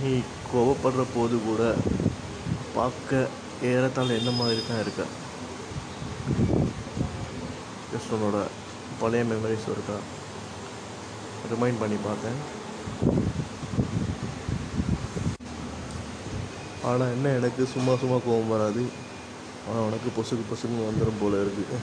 நீ கோவப்படுற போது கூட பார்க்க ஏறத்தாழ என்ன மாதிரி தான் இருக்க? ஜஸ்ட் உன்னோட பழைய மெமரிஸ் இருக்கா? ரிமைண்ட் பண்ணி பார்த்தேன். ஆனால் என்ன எனக்கு சும்மா சும்மா கோபம் வராது. ஆனால் உனக்கு பொசுக்கு பொசுக்குன்னு வந்துடும் போல இருக்குது